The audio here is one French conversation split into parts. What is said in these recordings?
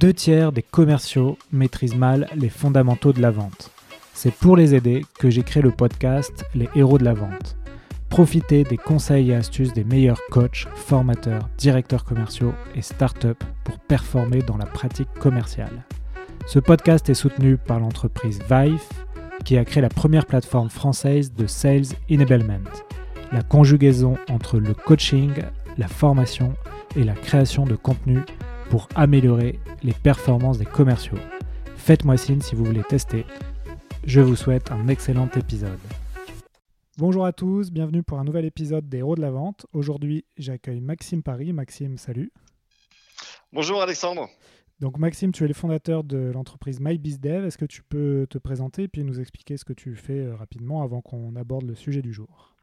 Deux tiers des commerciaux maîtrisent mal les fondamentaux de la vente. C'est pour les aider que j'ai créé le podcast Les héros de la vente. Profitez des conseils et astuces des meilleurs coachs, formateurs, directeurs commerciaux et startups pour performer dans la pratique commerciale. Ce podcast est soutenu par l'entreprise Vive, qui a créé la première plateforme française de Sales Enablement, la conjugaison entre le coaching, la formation et la création de contenu pour améliorer les performances des commerciaux. Faites-moi signe si vous voulez tester. Je vous souhaite un excellent épisode. Bonjour à tous, bienvenue pour un nouvel épisode des Héros de la Vente. Aujourd'hui, j'accueille Maxime Paris. Maxime, salut. Bonjour Alexandre. Donc Maxime, tu es le fondateur de l'entreprise MyBizDev. Est-ce que tu peux te présenter et puis nous expliquer ce que tu fais euh, rapidement avant qu'on aborde le sujet du jour?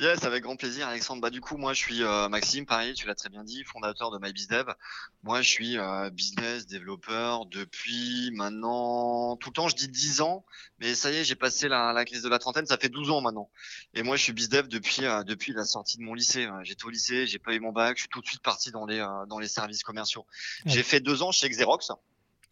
Yes, avec grand plaisir, Alexandre. Bah, du coup, moi, je suis euh, Maxime, pareil, tu l'as très bien dit, fondateur de MyBizDev. Moi, je suis euh, business développeur depuis maintenant, tout le temps, je dis 10 ans, mais ça y est, j'ai passé la, la, crise de la trentaine, ça fait 12 ans maintenant. Et moi, je suis bizdev depuis, euh, depuis la sortie de mon lycée. J'étais au lycée, j'ai pas eu mon bac, je suis tout de suite parti dans les, dans les services commerciaux. J'ai fait deux ans chez Xerox.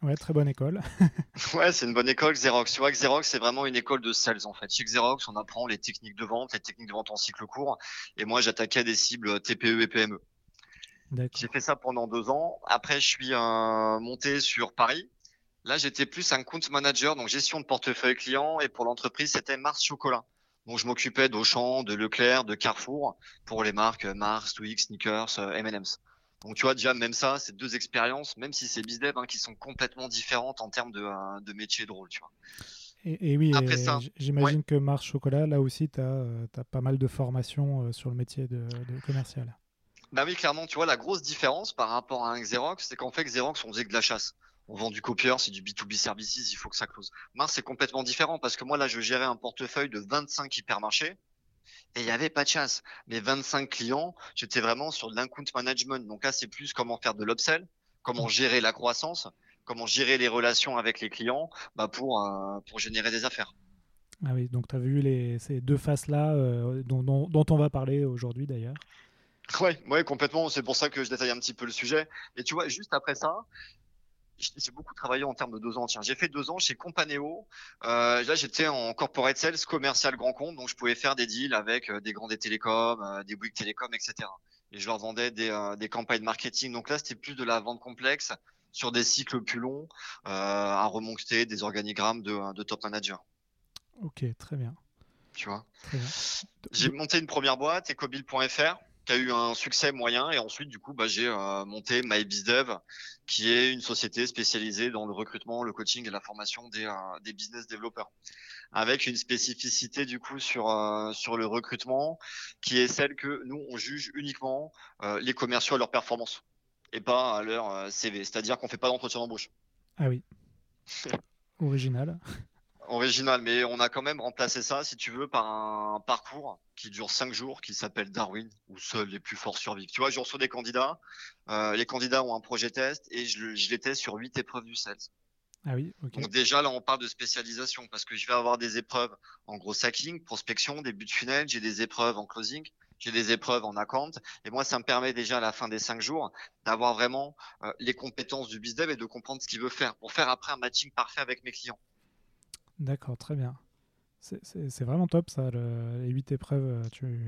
Ouais, très bonne école. ouais, c'est une bonne école, Xerox. Tu vois, Xerox, c'est vraiment une école de sales, en fait. Chez Xerox, on apprend les techniques de vente, les techniques de vente en cycle court. Et moi, j'attaquais des cibles TPE et PME. J'ai fait ça pendant deux ans. Après, je suis euh, monté sur Paris. Là, j'étais plus un compte manager, donc gestion de portefeuille client. Et pour l'entreprise, c'était Mars Chocolat. Donc, je m'occupais d'Auchan, de Leclerc, de Carrefour pour les marques Mars, Twix, Sneakers, M&M's. Donc tu vois déjà même ça, c'est deux expériences, même si c'est bizdev, hein, qui sont complètement différentes en termes de, euh, de métier de rôle, tu vois. Et, oui, j'imagine que Mars Chocolat, là aussi, tu as, euh, pas mal de formations euh, sur le métier de, commercial. Bah oui, clairement, tu vois, la grosse différence par rapport à un Xerox, c'est qu'en fait, Xerox, on faisait que de la chasse. On vend du copieur, c'est du B2B services, il faut que ça close. Mars, c'est complètement différent parce que moi, là, je gérais un portefeuille de 25 hypermarchés et il n'y avait pas de chasse. Mes 25 clients, j'étais vraiment sur de l'account management. Donc là, c'est plus comment faire de l'upsell, comment gérer la croissance, comment gérer les relations avec les clients bah pour, euh, pour générer des affaires. Ah oui, donc tu as vu les, ces deux faces-là euh, dont, dont, dont, on va parler aujourd'hui d'ailleurs. Oui, ouais, complètement. C'est pour ça que je détaille un petit peu le sujet. Et tu vois, juste après ça, j'ai beaucoup travaillé en termes de deux ans. Tiens, j'ai fait deux ans chez Companeo. Euh, là, j'étais en corporate sales, commercial grand compte, donc je pouvais faire des deals avec euh, des grands des télécoms, euh, des Bouygues Télécom, etc. Et je leur vendais des, euh, des campagnes marketing. Donc là, c'était plus de la vente complexe sur des cycles plus longs, à remonter des organigrammes de, de top managers. Ok, très bien. Tu vois? J'ai monté une première boîte, ecobill.fr qui a eu un succès moyen et ensuite du coup bah, j'ai euh, monté MyBizDev qui est une société spécialisée dans le recrutement, le coaching et la formation des, euh, des business développeurs avec une spécificité du coup sur euh, sur le recrutement qui est celle que nous on juge uniquement les commerciaux à leur performance et pas à leur CV, c'est-à-dire qu'on fait pas d'entretien d'embauche. Ah oui. Original original, mais on a quand même remplacé ça, si tu veux, par un parcours qui dure cinq jours, qui s'appelle Darwin, où seuls les plus forts survivent. Tu vois, je reçois des candidats, euh, les candidats ont un projet test et je, je les teste sur huit épreuves du sales. Ah oui, ok. Donc déjà là, on parle de spécialisation parce que je vais avoir des épreuves en gros hacking, prospection, début de funnel, j'ai des épreuves en closing, j'ai des épreuves en account. Et moi, ça me permet déjà à la fin des cinq jours d'avoir vraiment euh, les compétences du business et de comprendre ce qu'il veut faire pour faire après un matching parfait avec mes clients. D'accord, très bien. C'est vraiment top ça, les 8 épreuves. Euh, tu,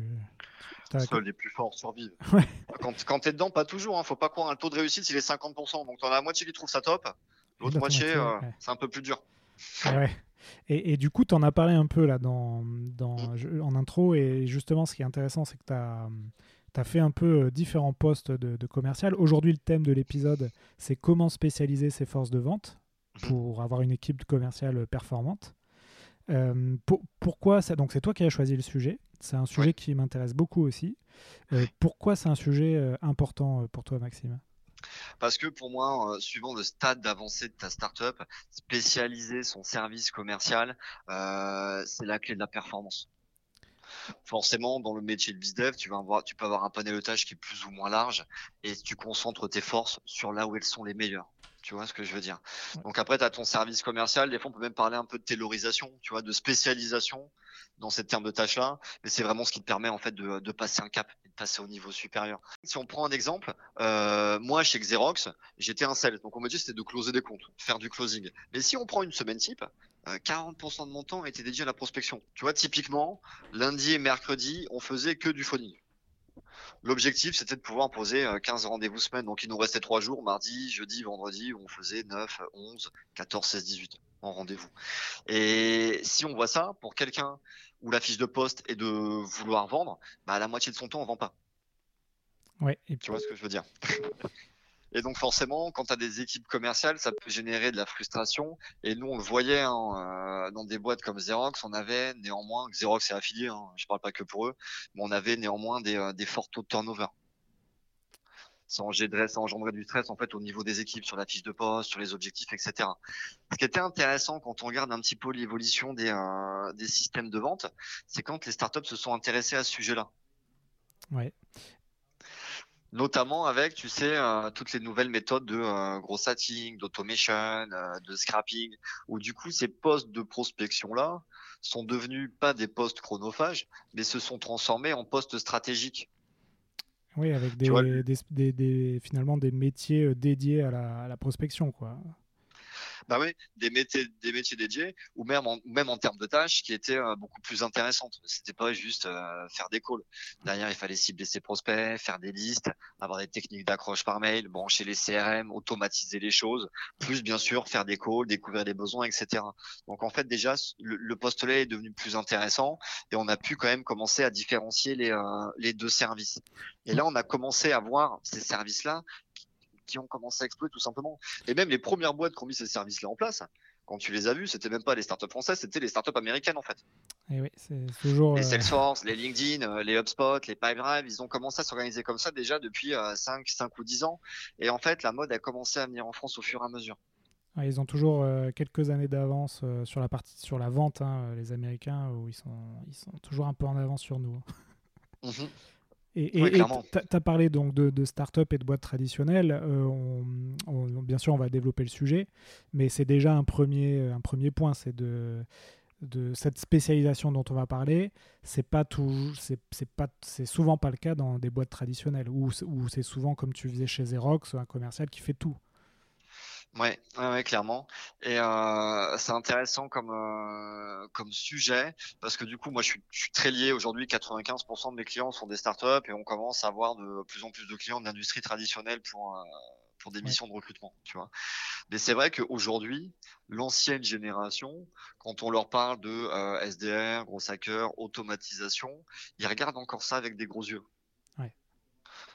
Seuls les plus forts survivent. Quand, quand tu es dedans, pas toujours. Hein, faut pas croire. Le taux de réussite, il est 50%. Donc, tu en as la moitié qui trouve ça top. L'autre moitié, euh, c'est un peu plus dur. Ouais. Et, et, du coup, tu en as parlé un peu là dans, dans, mm. en intro. Et justement, ce qui est intéressant, c'est que tu as, as, fait un peu euh, différents postes de, de commercial. Aujourd'hui, le thème de l'épisode, c'est comment spécialiser ses forces de vente pour avoir une équipe commerciale performante. Euh, pourquoi ça Donc c'est toi qui as choisi le sujet. C'est un sujet qui m'intéresse beaucoup aussi. Euh, pourquoi c'est un sujet euh, important pour toi, Maxime? Parce que pour moi, suivant le stade d'avancée de ta startup, spécialiser son service commercial, c'est la clé de la performance. Forcément, dans le métier de bizdev, tu vas avoir, tu peux avoir un panel de tâches qui est plus ou moins large, et tu concentres tes forces sur là où elles sont les meilleures. Tu vois ce que je veux dire Donc après, tu as ton service commercial. Des fois, on peut même parler un peu de taylorisation, tu vois, de spécialisation dans cette terme de tâche-là. Mais c'est vraiment ce qui te permet en fait de, de, passer un cap et de passer au niveau supérieur. Si on prend un exemple, euh, moi chez Xerox, j'étais un sales. Donc on me dit c'était de closer des comptes, faire du closing. Mais si on prend une semaine type, 40% euh, de mon temps était dédié à la prospection. Tu vois, typiquement, lundi et mercredi, on faisait que du phoning. L'objectif, c'était de pouvoir poser 15 euh, rendez-vous semaine. Donc, il nous restait 3 jours, mardi, jeudi, vendredi, où on faisait 9, 11, 14, 16, 18 en rendez-vous. Et si on voit ça, pour quelqu'un où la fiche de poste est de vouloir vendre, bah, la moitié de son temps, on vend pas. Ouais. Et... Tu vois ce que je veux dire? Et donc forcément, quand tu as des équipes commerciales, ça peut générer de la frustration. Et nous, on le voyait hein, euh, dans des boîtes comme Xerox, on avait néanmoins, Xerox est affilié, hein, je parle pas que pour eux, mais on avait néanmoins des, euh, des forts taux de turnover. Ça engendrait, ça engendrait du stress en fait au niveau des équipes sur la fiche de poste, sur les objectifs, etc. Ce qui était intéressant quand on regarde un petit peu l'évolution des, euh, des systèmes de vente, c'est quand les startups se sont intéressés à ce sujet-là. Ouais notamment avec, tu sais, euh, toutes les nouvelles méthodes de euh, d'automation, euh, de scrapping, où du coup ces postes de prospection là sont devenus pas des postes chronophages, mais se sont transformés en postes stratégiques. Oui, avec des, des, finalement des métiers dédiés à la, à la prospection, quoi bah oui, des métiers, des métiers dédiés ou même en, même en termes de tâches qui étaient euh, beaucoup plus intéressantes. C'était pas juste euh, faire des calls. Derrière, il fallait cibler ses prospects, faire des listes, avoir des techniques d'accroche par mail, brancher les CRM, automatiser les choses, plus bien sûr faire des calls, découvrir les besoins, etc. Donc en fait déjà le, le postulat est devenu plus intéressant et on a pu quand même commencer à différencier les, euh, les deux services. Et là, on a commencé à voir ces services-là qui ont commencé à exploser tout simplement. Et même les premières boîtes qui ont mis ces services-là en place, quand tu les as vus, c'était même pas les startups françaises, c'était les startups américaines en fait. Et oui, c'est toujours. Les euh, Salesforce, les LinkedIn, euh, les HubSpot, les Pipedrive, ils ont commencé à s'organiser comme ça déjà depuis 5, euh, 5 ou 10 ans. Et en fait, la mode a commencé à venir en France au fur et à mesure. ils ont toujours quelques années d'avance sur la partie sur la vente, hein, les Américains, où ils sont, ils sont toujours un peu en avance sur nous. Mmh et tu as parlé donc de, de start-up et de boîtes traditionnelles. Euh, bien sûr, on va développer le sujet, mais c'est déjà un premier, un premier point, c'est de, de cette spécialisation dont on va parler. C'est pas tout, c'est pas, c'est souvent pas le cas dans des boîtes traditionnelles où, où c'est souvent comme tu faisais chez Xerox, un commercial qui fait tout. Ouais, ouais, clairement. Et euh, c'est intéressant comme euh, comme sujet parce que du coup, moi, je suis, je suis très lié aujourd'hui. 95% de mes clients sont des startups et on commence à avoir de plus en plus de clients de l'industrie traditionnelle pour euh, pour des missions de recrutement, tu vois. Mais c'est vrai qu'aujourd'hui, l'ancienne génération, quand on leur parle de euh, SDR, gros hacker, automatisation, ils regardent encore ça avec des gros yeux. Ouais.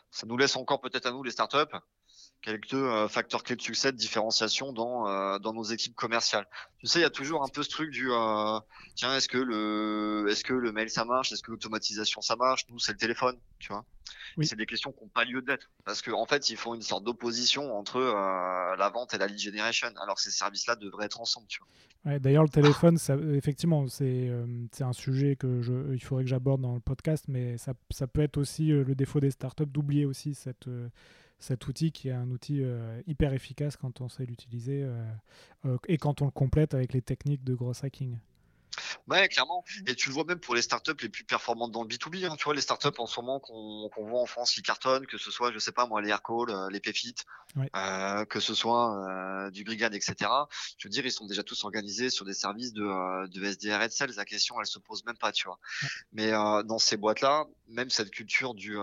Ça nous laisse encore peut-être à nous les startups quelques euh, facteurs clés de succès de différenciation dans euh, dans nos équipes commerciales. Tu sais, il y a toujours un peu ce truc du euh, tiens, est-ce que le est-ce que le mail ça marche, est-ce que l'automatisation ça marche? Nous, c'est le téléphone, tu vois? Oui. C'est des questions qui n'ont pas lieu d'être parce qu'en en fait, ils font une sorte d'opposition entre la vente et la lead generation, alors que ces services-là devraient être ensemble, tu vois? Ouais, D'ailleurs, le téléphone, ça, effectivement, c'est c'est un sujet que je, il faudrait que j'aborde dans le podcast, mais ça, ça peut être aussi le défaut des startups d'oublier aussi cette cet outil qui est un outil euh, hyper efficace quand on sait l'utiliser euh, euh, et quand on le complète avec les techniques de gros hacking. Ouais, clairement. Et tu le vois même pour les startups les plus performantes dans le B2B. Hein. Tu vois, les startups en ce moment qu'on voit en France qui cartonnent, que ce soit, je sais pas moi, les Aircall, euh, les Payfit, euh, que ce soit euh, du Brigade, etc. Je veux dire, ils sont déjà tous organisés sur des services de, euh, de SDR et de sales. La question, elle se pose même pas, tu vois. Mais euh, dans ces boîtes-là, même cette culture du,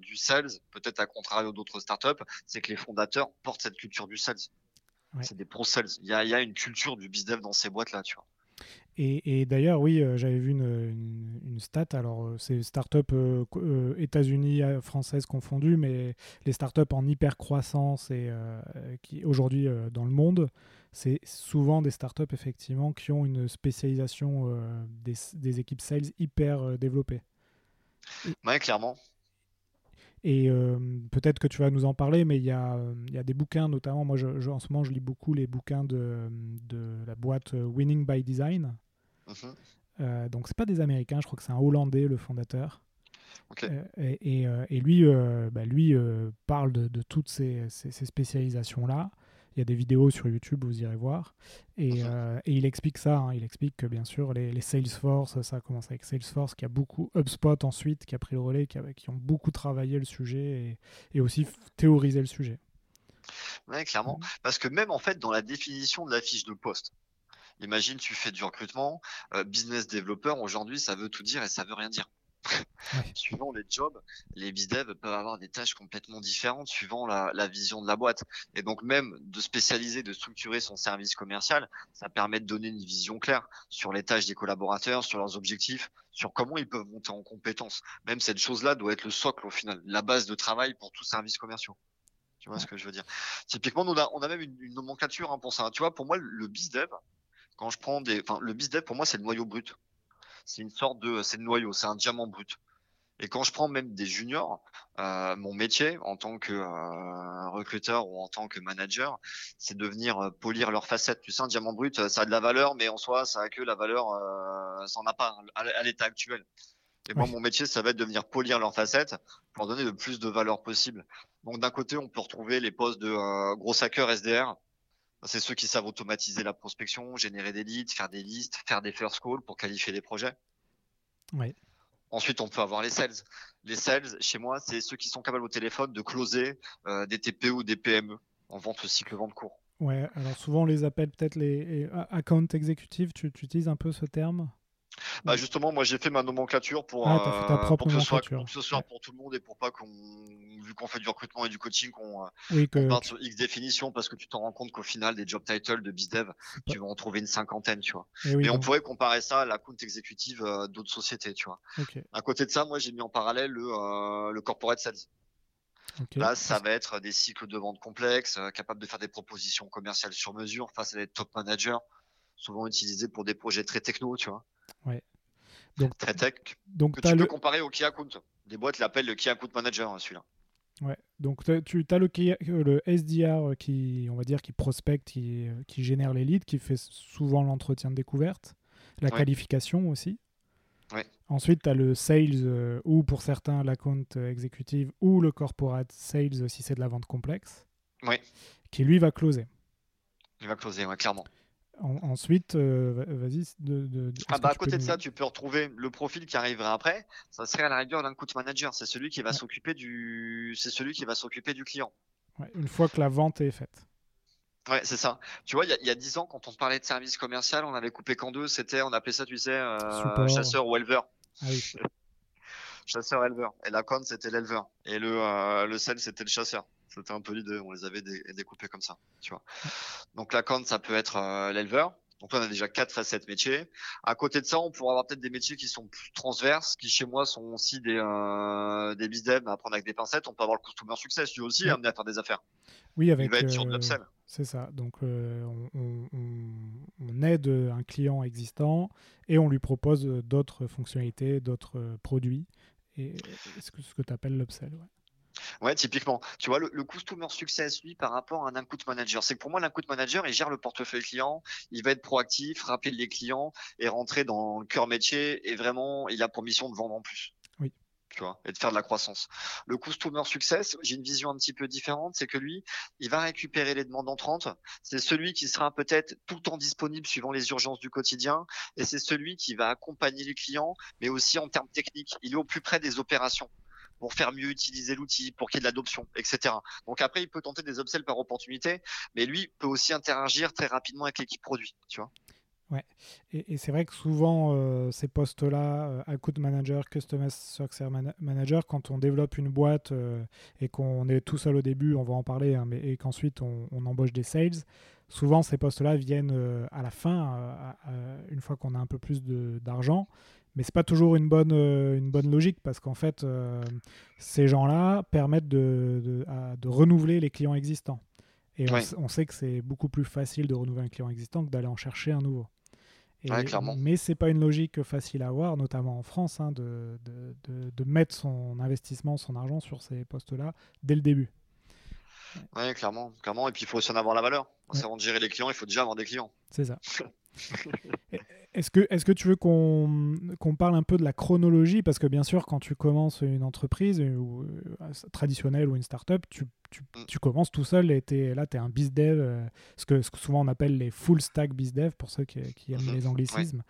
du sales, peut-être à contrario d'autres startups, c'est que les fondateurs portent cette culture du sales. C'est des pro sales. Il y a, il y a une culture du business dans ces boîtes-là, tu vois. Et, d'ailleurs, oui, euh, j'avais vu une, stat. Alors, euh, c'est start-up euh, États-Unis, françaises confondues, mais les start-up en hyper croissance et qui aujourd'hui dans le monde, c'est souvent des start-up effectivement qui ont une spécialisation des, des, équipes sales hyper développées. Oui, clairement. Et euh, peut-être que tu vas nous en parler, mais il y a, y a des bouquins, notamment, moi je, en ce moment je lis beaucoup les bouquins de, de la boîte euh, Winning by Design. Uh-huh. Euh, donc c'est pas des Américains, je crois que c'est un Hollandais le fondateur. et, et, et, lui, bah, lui parle de, de toutes ces, ces, spécialisations-là. Il y a des vidéos sur YouTube, vous irez voir. Et, mhm. il explique ça. Hein. il explique que bien sûr, les, Salesforce, ça a commencé avec Salesforce, qui a beaucoup, HubSpot ensuite, qui a pris le relais, qui, qui ont beaucoup travaillé le sujet et, aussi théorisé le sujet. Oui, clairement. Mhm. Parce que même en fait, dans la définition de la fiche de poste, Imagine, tu fais du recrutement, business développeur, aujourd'hui, ça veut tout dire et ça veut rien dire. suivant les jobs, les bizdev peuvent avoir des tâches complètement différentes suivant la, vision de la boîte. Et donc même de spécialiser, de structurer son service commercial, ça permet de donner une vision claire sur les tâches des collaborateurs, sur leurs objectifs, sur comment ils peuvent monter en compétences. Même cette chose-là doit être le socle au final, la base de travail pour tout service commercial. Tu vois ce que je veux dire? Typiquement, on a, on a même une, nomenclature hein, pour ça. Tu vois, pour moi, le bizdev, quand je prends des, enfin, le bizdev pour moi c'est le noyau brut c'est une sorte de, c'est le noyau, c'est un diamant brut. Et quand je prends même des juniors, euh, mon métier en tant que euh, recruteur ou en tant que manager, c'est de venir euh, polir leurs facettes. Tu sais, un diamant brut, ça a de la valeur, mais en soi, ça a que la valeur, ça n'en a pas à l'état actuel. Et moi, mon métier, ça va être de venir polir leurs facettes pour donner le plus de valeur possible. Donc, d'un côté, on peut retrouver les postes de gros hacker SDR, c'est ceux qui savent automatiser la prospection, générer des leads, faire des listes, faire des first calls pour qualifier les projets. Oui. Ensuite, on peut avoir les sales. Les sales, chez moi, c'est ceux qui sont capables au téléphone de closer euh, des TPE ou des PME en vente cycle vente court. Ouais, alors souvent on les appelle peut-être les account executives. Tu, tu utilises un peu ce terme? Bah justement, moi j'ai fait ma nomenclature pour, ah, euh, pour, que, ce soit, ce soit pour tout le monde et pour pas qu'on, vu qu'on fait du recrutement et du coaching, qu'on oui, parte sur X définitions parce que tu t'en rends compte qu'au final des job titles de BizDev, tu vas en trouver une cinquantaine, tu vois. Et, eh on pourrait comparer ça à la compte exécutive euh, d'autres sociétés, tu vois. À côté de ça, moi j'ai mis en parallèle le, euh, le corporate sales. Là, ça va être des cycles de vente complexes, capables de faire des propositions commerciales sur mesure face à des top managers, souvent utilisés pour des projets très techno, tu vois. Ouais. Donc, très tech. Donc, que tu peux comparer au key account. Des boîtes l'appellent le key account manager, hein, celui-là. Ouais. Donc tu as le, le SDR qui, on va dire, qui prospecte, qui, qui génère les leads, qui fait souvent l'entretien de découverte, la qualification aussi. Ouais. Ensuite, tu as le sales, euh, ou pour certains, l'account exécutive, ou le corporate sales si c'est de la vente complexe. Ouais. Qui lui va closer. Il va closer, ouais, clairement ensuite, euh, vas-y. De, ah bah à côté de ça, tu peux retrouver le profil qui arriverait après. Ça serait à la rigueur d'un coach manager. C'est celui qui va s'occuper du, c'est celui qui va s'occuper du client. une fois que la vente est faite. Ouais, c'est ça. Tu vois, il y a dix ans, quand on parlait de service commercial, on avait coupé qu'en deux. C'était, on appelait ça, tu sais, euh, chasseur ou éleveur. Ah oui. chasseur éleveur. Et la con, c'était l'éleveur. Et le, euh, le sel, c'était le chasseur. C'était un peu l'idée, on les avait découpés comme ça, tu vois. Donc la compte, ça peut être euh, l'éleveur. Donc là, on a déjà 4 à 7 métiers. À côté de ça, on pourra avoir peut-être des métiers qui sont plus transverses, qui chez moi sont aussi des, euh, des à prendre avec des pincettes. On peut avoir le customer success, lui aussi, amené à faire des affaires. Oui, avec. Il va être sur de euh, C'est ça. Donc, euh, on, on, aide un client existant et on lui propose d'autres fonctionnalités, d'autres produits. Et ce que, ce que tu appelles l'upsell. Ouais. Ouais, typiquement. Tu vois, le, le customer success, lui, par rapport à un input manager, c'est que pour moi, l'input manager, il gère le portefeuille client, il va être proactif, rappeler les clients et rentrer dans le cœur métier et vraiment, il a pour mission de vendre en plus. Oui. Tu vois, et de faire de la croissance. Le customer success, j'ai une vision un petit peu différente, c'est que lui, il va récupérer les demandes entrantes. C'est celui qui sera peut-être tout le temps disponible suivant les urgences du quotidien, et c'est celui qui va accompagner les clients, mais aussi en termes techniques. Il est au plus près des opérations pour faire mieux utiliser l'outil, pour qu'il y ait de l'adoption, etc. Donc après, il peut tenter des upsells par opportunité, mais lui peut aussi interagir très rapidement avec l'équipe produit, tu vois. Ouais, et, c'est vrai que souvent, euh, ces postes-là, euh, account manager, customer success manager, quand on développe une boîte euh, et qu'on est tout seul au début, on va en parler, hein, mais, et qu'ensuite on, embauche des sales, souvent ces postes-là viennent à la fin, une fois qu'on a un peu plus d'argent, mais c'est pas toujours une bonne, euh, une bonne logique parce qu'en fait, euh, ces gens-là permettent de, de, renouveler les clients existants. Et on, sait que c'est beaucoup plus facile de renouveler un client existant que d'aller en chercher un nouveau. Et, clairement. Mais c'est pas une logique facile à avoir, notamment en France, hein, de, de, mettre son investissement, son argent sur ces postes-là dès le début. Oui, clairement, clairement. Et puis il faut aussi en avoir la valeur. Avant de gérer les clients, il faut déjà avoir des clients. C'est ça. Est-ce que, est que tu veux qu'on parle un peu de la chronologie? Parce que bien sûr, quand tu commences une entreprise ou, euh, traditionnelle ou une startup, tu, tu, mm. tu commences tout seul et es, là, tu es un bizdev, euh, ce, que, ce que souvent on appelle les full stack bizdev pour ceux qui, qui aiment mm-hmm. les anglicismes.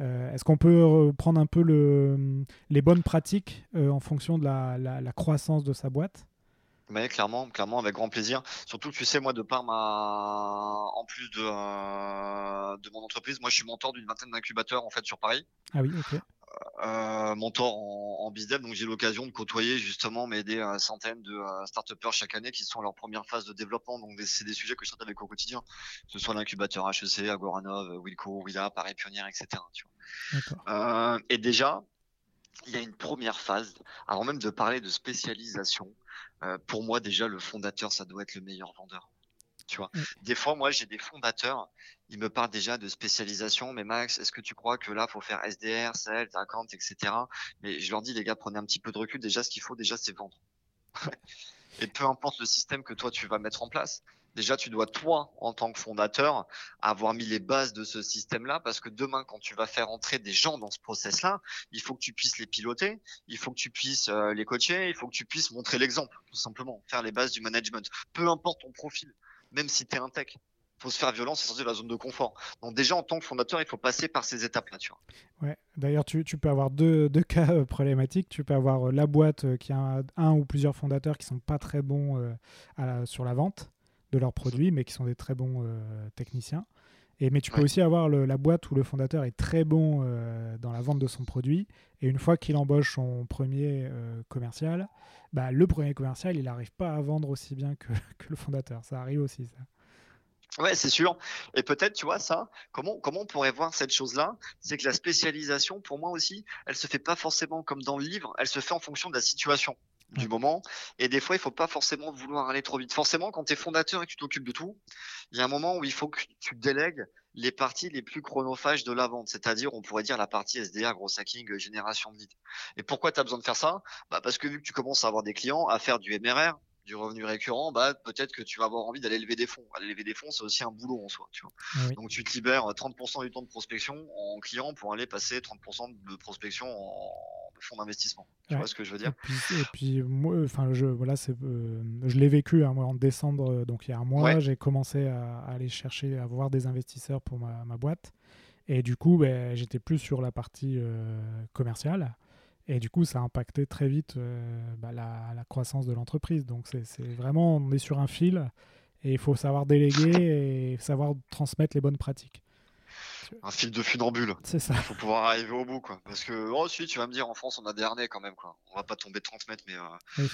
Euh, est-ce qu'on peut prendre un peu le, les bonnes pratiques en fonction de la, la croissance de sa boîte? Mais clairement, clairement, avec grand plaisir. Surtout que tu sais, moi, de par ma, en plus de euh, de mon entreprise, moi, je suis mentor d'une vingtaine d'incubateurs en fait sur Paris. Ah oui, ok. Euh, mentor en, en business, donc j'ai l'occasion de côtoyer justement, m'aider à centaines de euh, start chaque année qui sont à leur première phase de développement. Donc c'est des sujets que je traite avec au quotidien, que ce soit l'incubateur HEC, Agoranov, Wilco, Willa, Paris Pionnière, etc. Tu vois. Euh, et déjà, il y a une première phase, avant même de parler de spécialisation, euh, pour moi déjà le fondateur ça doit être le meilleur vendeur. Tu vois, mm. des fois moi j'ai des fondateurs, ils me parlent déjà de spécialisation, mais Max, est-ce que tu crois que là faut faire SDR, sales, account, etc. Mais je leur dis les gars prenez un petit peu de recul. Déjà ce qu'il faut déjà c'est vendre. Et peu importe le système que toi tu vas mettre en place, déjà tu dois toi en tant que fondateur avoir mis les bases de ce système là parce que demain quand tu vas faire entrer des gens dans ce process là il faut que tu puisses les piloter il faut que tu puisses euh, les coacher il faut que tu puisses montrer l'exemple tout simplement faire les bases du management peu importe ton profil même si tu es un tech faut se faire violence, c'est sortir de la zone de confort. Donc déjà, en tant que fondateur, il faut passer par ces étapes-là. Ouais. D'ailleurs, tu, peux avoir deux, cas euh, problématiques. Tu peux avoir euh, la boîte qui a un, ou plusieurs fondateurs qui sont pas très bons sur la vente de leurs produits, mais qui sont des très bons euh, techniciens. Et, mais tu peux aussi avoir la boîte où le fondateur est très bon euh, dans la vente de son produit. Et une fois qu'il embauche son premier euh, commercial, bah, le premier commercial, il n'arrive pas à vendre aussi bien que, que, le fondateur. Ça arrive aussi, ça. Ouais, c'est sûr. Et peut-être, tu vois, ça, comment, comment on pourrait voir cette chose-là? C'est que la spécialisation, pour moi aussi, elle se fait pas forcément comme dans le livre, elle se fait en fonction de la situation du moment. Et des fois, il faut pas forcément vouloir aller trop vite. Forcément, quand tu es fondateur et que tu t'occupes de tout, il y a un moment où il faut que tu délègues les parties les plus chronophages de la vente, c'est-à-dire on pourrait dire la partie SDR, gros hacking, génération de leads. Et pourquoi tu as besoin de faire ça? Bah Parce que vu que tu commences à avoir des clients, à faire du MRR, du revenu récurrent, bah peut-être que tu vas avoir envie d'aller lever des fonds. Aller lever des fonds, c'est aussi un boulot en soi. Tu vois. Ah Donc tu te libères 30% du temps de prospection en client pour aller passer 30% de prospection en fonds d'investissement. Tu vois ce que je veux dire Et puis, moi, enfin, je voilà, c'est, euh, je l'ai vécu hein, moi, en décembre, euh, donc il y a un mois, j'ai commencé à, aller chercher, à voir des investisseurs pour ma, ma boîte. Et du coup, ben, j'étais plus sur la partie euh, commerciale. Et du coup, ça a impacté très vite bah, la, la, croissance de l'entreprise. Donc, c'est, vraiment, on est sur un fil et il faut savoir déléguer et savoir transmettre les bonnes pratiques un fil de funambule. C'est ça. Il faut pouvoir arriver au bout, quoi. Parce que, oh, si, tu vas me dire, en France, on a des harnais quand même, quoi. On va pas tomber 30 mètres, mais euh,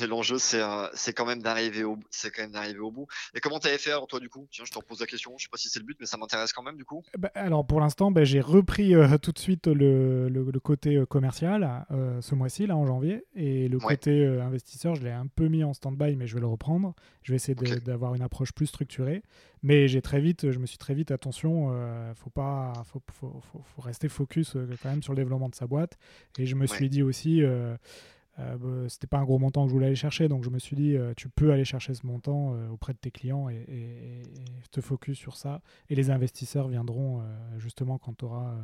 mais l'enjeu, c'est euh, c'est quand même d'arriver au c'est quand même d'arriver au bout. Et comment t'avais fait alors toi du coup? Tiens, je te repose la question. Je sais pas si c'est le but, mais ça m'intéresse quand même du coup. Bah, alors pour l'instant, bah, j'ai repris euh, tout de suite le, le, côté euh, commercial ce mois-ci là en janvier et le côté investisseur, je l'ai un peu mis en stand-by, mais je vais le reprendre. Je vais essayer d'avoir une approche plus structurée. Mais j'ai très vite, je me suis très vite attention, faut pas, faut, faut, faut, faut, rester focus quand même sur le développement de sa boîte. Et je me suis dit aussi euh, bah, c'était pas un gros montant que je voulais aller chercher, donc je me suis dit, euh, tu peux aller chercher ce montant euh, auprès de tes clients et, te focus sur ça. Et les investisseurs viendront justement quand tu auras,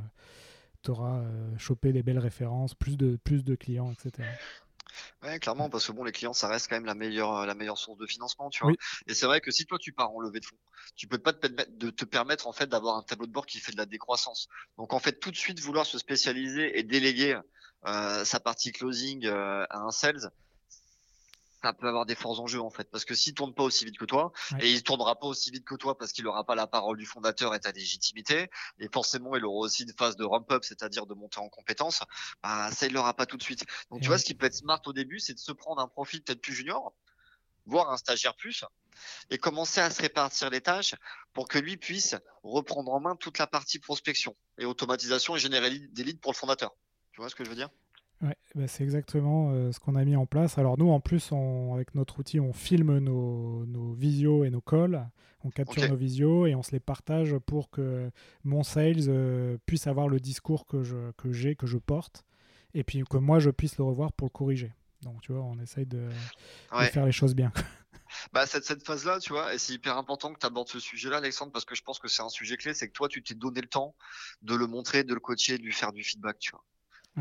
auras chopé des belles références, plus de, plus de clients, etc. Ouais, clairement, parce que bon, les clients, ça reste quand même la meilleure, la meilleure source de financement, tu vois. Et c'est vrai que si toi tu pars en levée de fonds, tu peux pas te permettre de te permettre en fait d'avoir un tableau de bord qui fait de la décroissance. Donc en fait, tout de suite vouloir se spécialiser et déléguer euh, sa partie closing euh, à un sales, ça peut avoir des forts enjeux en fait. Parce que s'il tourne pas aussi vite que toi et il tournera pas aussi vite que toi parce qu'il aura pas la parole du fondateur et ta légitimité et forcément il aura aussi une phase de ramp up c'est-à-dire de monter en compétence bah ça il l'aura pas tout de suite. Donc tu vois ce qui peut être smart au début c'est de se prendre un profil peut-être plus junior voire un stagiaire plus et commencer à se répartir les tâches pour que lui puisse reprendre en main toute la partie prospection et automatisation et générer des leads pour le fondateur tu vois ce que je veux dire Ouais, bah, c'est exactement euh, ce qu'on a mis en place. Alors nous, en plus, avec notre outil, on filme nos, nos visios et nos calls, on capture nos visios et on se les partage pour que mon sales euh, puisse avoir le discours que j'ai, que, j'ai, que je porte, et puis que moi, je puisse le revoir pour le corriger. Donc tu vois, on essaye de, de faire les choses bien. Bah, cette, cette phase-là, tu vois, et c'est hyper important que tu abordes ce sujet-là, Alexandre, parce que je pense que c'est un sujet clé, c'est que toi, tu t'es donné le temps de le montrer, de le coacher, de lui faire du feedback, tu vois.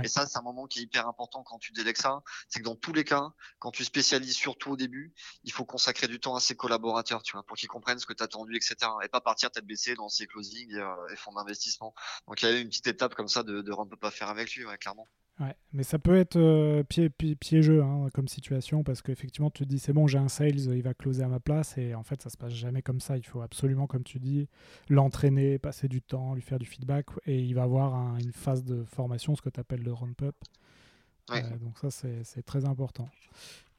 Et ça, c'est un moment qui est hyper important quand tu délègues ça. C'est que dans tous les cas, quand tu spécialises surtout au début, il faut consacrer du temps à ses collaborateurs, tu vois, pour qu'ils comprennent ce que tu as attendu, etc. Et pas partir tête baissée dans ses closings et, euh, fonds d'investissement. Donc il y a une petite étape comme ça de, de peut pas faire avec lui, ouais, clairement. Ouais, mais ça peut être euh, piégeux hein, comme situation parce qu'effectivement tu te dis c'est bon j'ai un sales il va closer à ma place et en fait ça se passe jamais comme ça. Il faut absolument comme tu dis l'entraîner passer du temps lui faire du feedback et il va avoir une phase de formation ce que tu appelles le ramp up. Euh, donc ça c'est très important.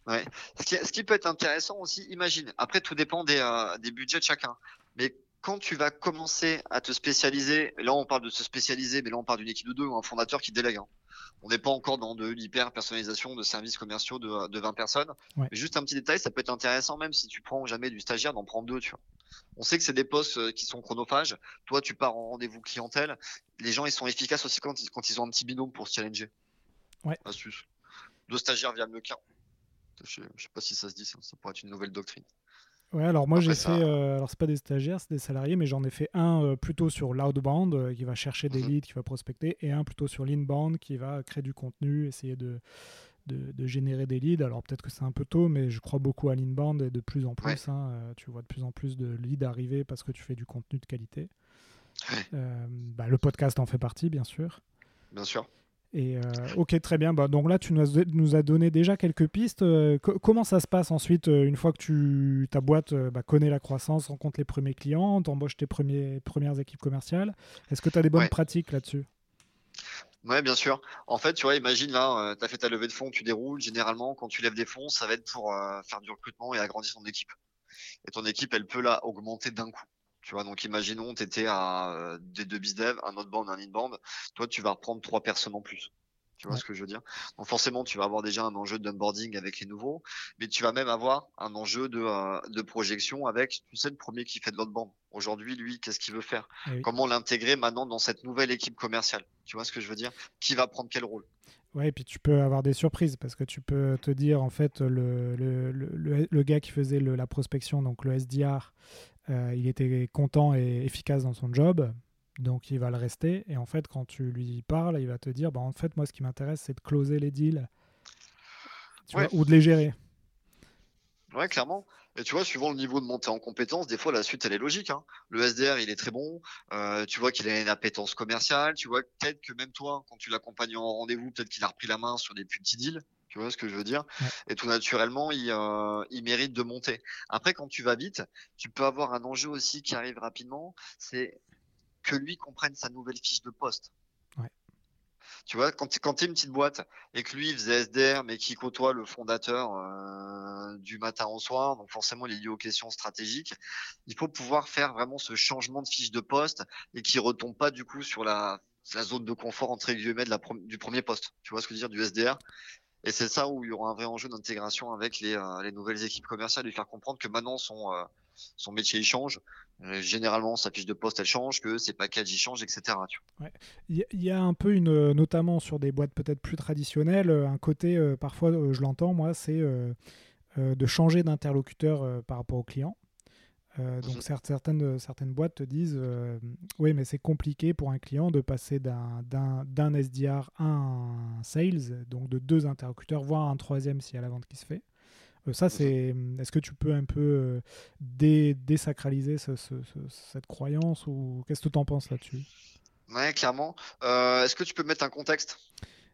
Ouais. ce, qui, ce, qui, peut être intéressant aussi imagine après tout dépend des, euh, des budgets de chacun mais quand tu vas commencer à te spécialiser, là on parle de se spécialiser, mais là on parle d'une équipe de deux ou un fondateur qui délègue. Hein on n'est pas encore dans de l'hyper personnalisation de services commerciaux de, de 20 personnes. Mais juste un petit détail, ça peut être intéressant même si tu prends jamais du stagiaire d'en prendre deux, tu vois. On sait que c'est des postes euh, qui sont chronophages. Toi, tu pars en rendez-vous clientèle. Les gens, ils sont efficaces aussi quand ils, quand ils ont un petit binôme pour se challenger. Ouais. Astuce. Deux stagiaires via le cas. Je, je sais pas si ça se dit, ça, ça pourrait être une nouvelle doctrine. Ouais, alors moi j'ai fait, euh, alors c'est pas des stagiaires, c'est des salariés, mais j'en ai fait un euh, plutôt sur l'outbound euh, qui va chercher des mhm. leads, qui va prospecter, et un plutôt sur l'inbound qui va créer du contenu, essayer de, de, générer des leads. Alors peut-être que c'est un peu tôt, mais je crois beaucoup à l'inbound et de plus en plus, hein, tu vois de plus en plus de leads arriver parce que tu fais du contenu de qualité. Bah, le podcast en fait partie, bien sûr. Bien sûr. Et euh, ok, très bien. Bah, donc là, tu nous as, donné déjà quelques pistes. Euh, comment ça se passe ensuite, euh, une fois que tu, ta boîte bah, connaît la croissance, rencontre les premiers clients, t'embauches tes premiers, premières équipes commerciales? Est-ce que tu as des bonnes pratiques là-dessus? Ouais, bien sûr. En fait, tu vois, imagine là, tu as fait ta levée de fonds, tu déroules. Généralement, quand tu lèves des fonds, ça va être pour faire du recrutement et agrandir ton équipe. Et ton équipe, elle peut là augmenter d'un coup. Tu vois, donc imaginons, tu étais à euh, des deux bizdev, un outbound, un inbound. Toi, tu vas reprendre trois personnes en plus. Tu vois ce que je veux dire? Donc forcément, tu vas avoir déjà un enjeu d'onboarding avec les nouveaux, mais tu vas même avoir un enjeu de, euh, de projection avec, tu sais, le premier qui fait de l'outbound. Aujourd'hui, lui, qu'est-ce qu'il veut faire? Eh Comment l'intégrer maintenant dans cette nouvelle équipe commerciale? Tu vois ce que je veux dire? Qui va prendre quel rôle? Ouais, et puis tu peux avoir des surprises parce que tu peux te dire, en fait, le, le, le, le gars qui faisait la prospection, donc le SDR, euh, il était content et efficace dans son job, donc il va le rester. Et en fait, quand tu lui parles, il va te dire, bah, en fait, moi, ce qui m'intéresse, c'est de closer les deals ou de les gérer. Ouais, clairement. Et tu vois, suivant le niveau de montée en compétence, des fois la suite elle est logique. Hein. Le SDR il est très bon. Euh, tu vois qu'il a une appétence commerciale. Tu vois peut-être que même toi, quand tu l'accompagnes en rendez-vous, peut-être qu'il a repris la main sur des plus petits deals. Tu vois ce que je veux dire? Et tout naturellement, il, euh, il mérite de monter. Après, quand tu vas vite, tu peux avoir un enjeu aussi qui arrive rapidement, c'est que lui comprenne sa nouvelle fiche de poste. Tu vois, quand, quand tu es une petite boîte et que lui il faisait SDR mais qui côtoie le fondateur euh, du matin au soir, donc forcément il est lié aux questions stratégiques, il faut pouvoir faire vraiment ce changement de fiche de poste et qui retombe pas du coup sur la, la zone de confort entre guillemets de la, du premier poste. Tu vois ce que je veux dire du SDR et c'est ça où il y aura un vrai enjeu d'intégration avec les, euh, les, nouvelles équipes commerciales, lui faire comprendre que maintenant son, euh, son métier il change. Euh, généralement, sa fiche de poste elle change, que ses packages ils changent, etc. Ouais. Il y a un peu une, notamment sur des boîtes peut-être plus traditionnelles, un côté parfois je l'entends moi, c'est de changer d'interlocuteur par rapport au client. Euh, donc certaines, certaines boîtes te disent euh, oui mais c'est compliqué pour un client de passer d'un SDR à un sales, donc de deux interlocuteurs, voire un troisième s'il y a la vente qui se fait. Euh, ça c'est est-ce que tu peux un peu dé désacraliser cette croyance ou qu'est-ce que tu en penses là-dessus? Ouais clairement. Est-ce que tu peux mettre un contexte?